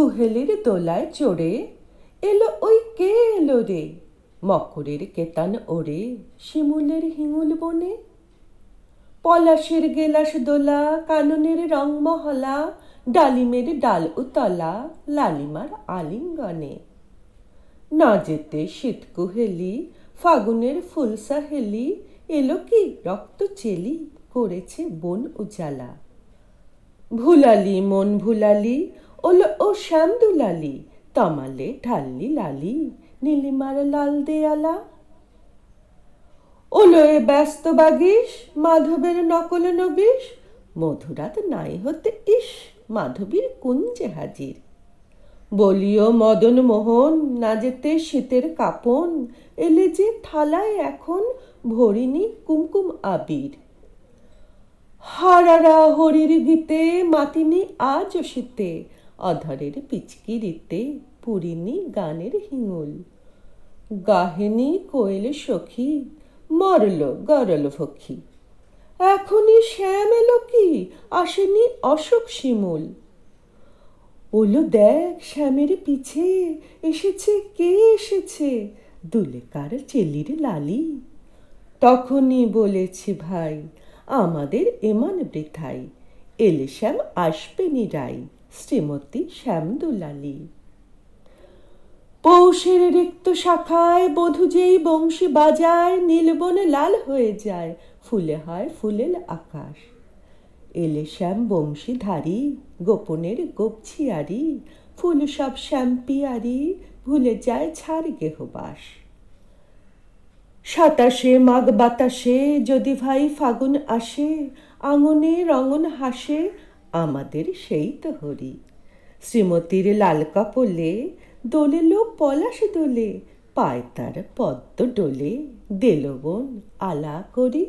কুহেলের দোলায় চড়ে এলো ওই কে এলো রে। মকরের কেতান ওরে শিমুলের হিঙুল বনে। পলাশের গেলাস দোলা, কাননের রং মহলা, ডালিমের ডাল উতলা, লালিমার আলিঙ্গনে। না যেতে শীত কুহেলি, ফাগুনের ফুলসা হেলি, এলো কি রক্ত চেলি করেছে বন উজালা। ভুলালি, মন ভুলালি ওলো, ও শ্যাম দুলালি তমালে ঢাল্লি লালি, নীলিমার লাল দেয়ালা। ওলো এ ব্যস্ত বাগিস, মাধবের নকল নবিশ, মধুরাত নাই হতে ইস, মাধবীর কুঞ্জে হাজির। বলিও মদন মোহন, না যেতে শীতের কাপন, এলে যে থালায় এখন ভরিনি কুমকুম আবির। হারারা হরির গীতে, মাতিনি আজ শীতে অধরের পিচকিরিতে পুরিনি গানের হিঙুল। গাহেনি কোয়েল সখী, মরল গরল ফখী এখনই শ্যাম এলো কি আসেনি অশোক শিমুল। ওলো দেখ শ্যামের পিছে এসেছে, কে এসেছে? দুলেকার চেলির লালি। তখনই বলেছি, ভাই, আমাদের এমান বৃথাই। এলে শ্যাম আসবে নিরাই। শ্রীমতী শ্যাম দুলালি পৌষের রিক্ত শাখায় বধু যেই বংশী বাজায়, নীলবনে লাল হয়ে যায়, ফুলে হয় ফুলেল আকাশ। এলে শ্যাম বংশীধারী, গোপনের গোপছিয়ারি, ফুল সব শ্যাম্পিয়ারি ভুলে যায় ছাড় গেহবাস সাতাশে মাঘ বাতাসে যদি ভাই ফাগুন আসে, আঙনে রঙন হাসে আমাদের সেই তো হরি শ্রীমতীর লাল কাপলে দোলে লোক পলাশ দোলে, পায় তার পদ্ম ডোলে। দেলবন আলা করি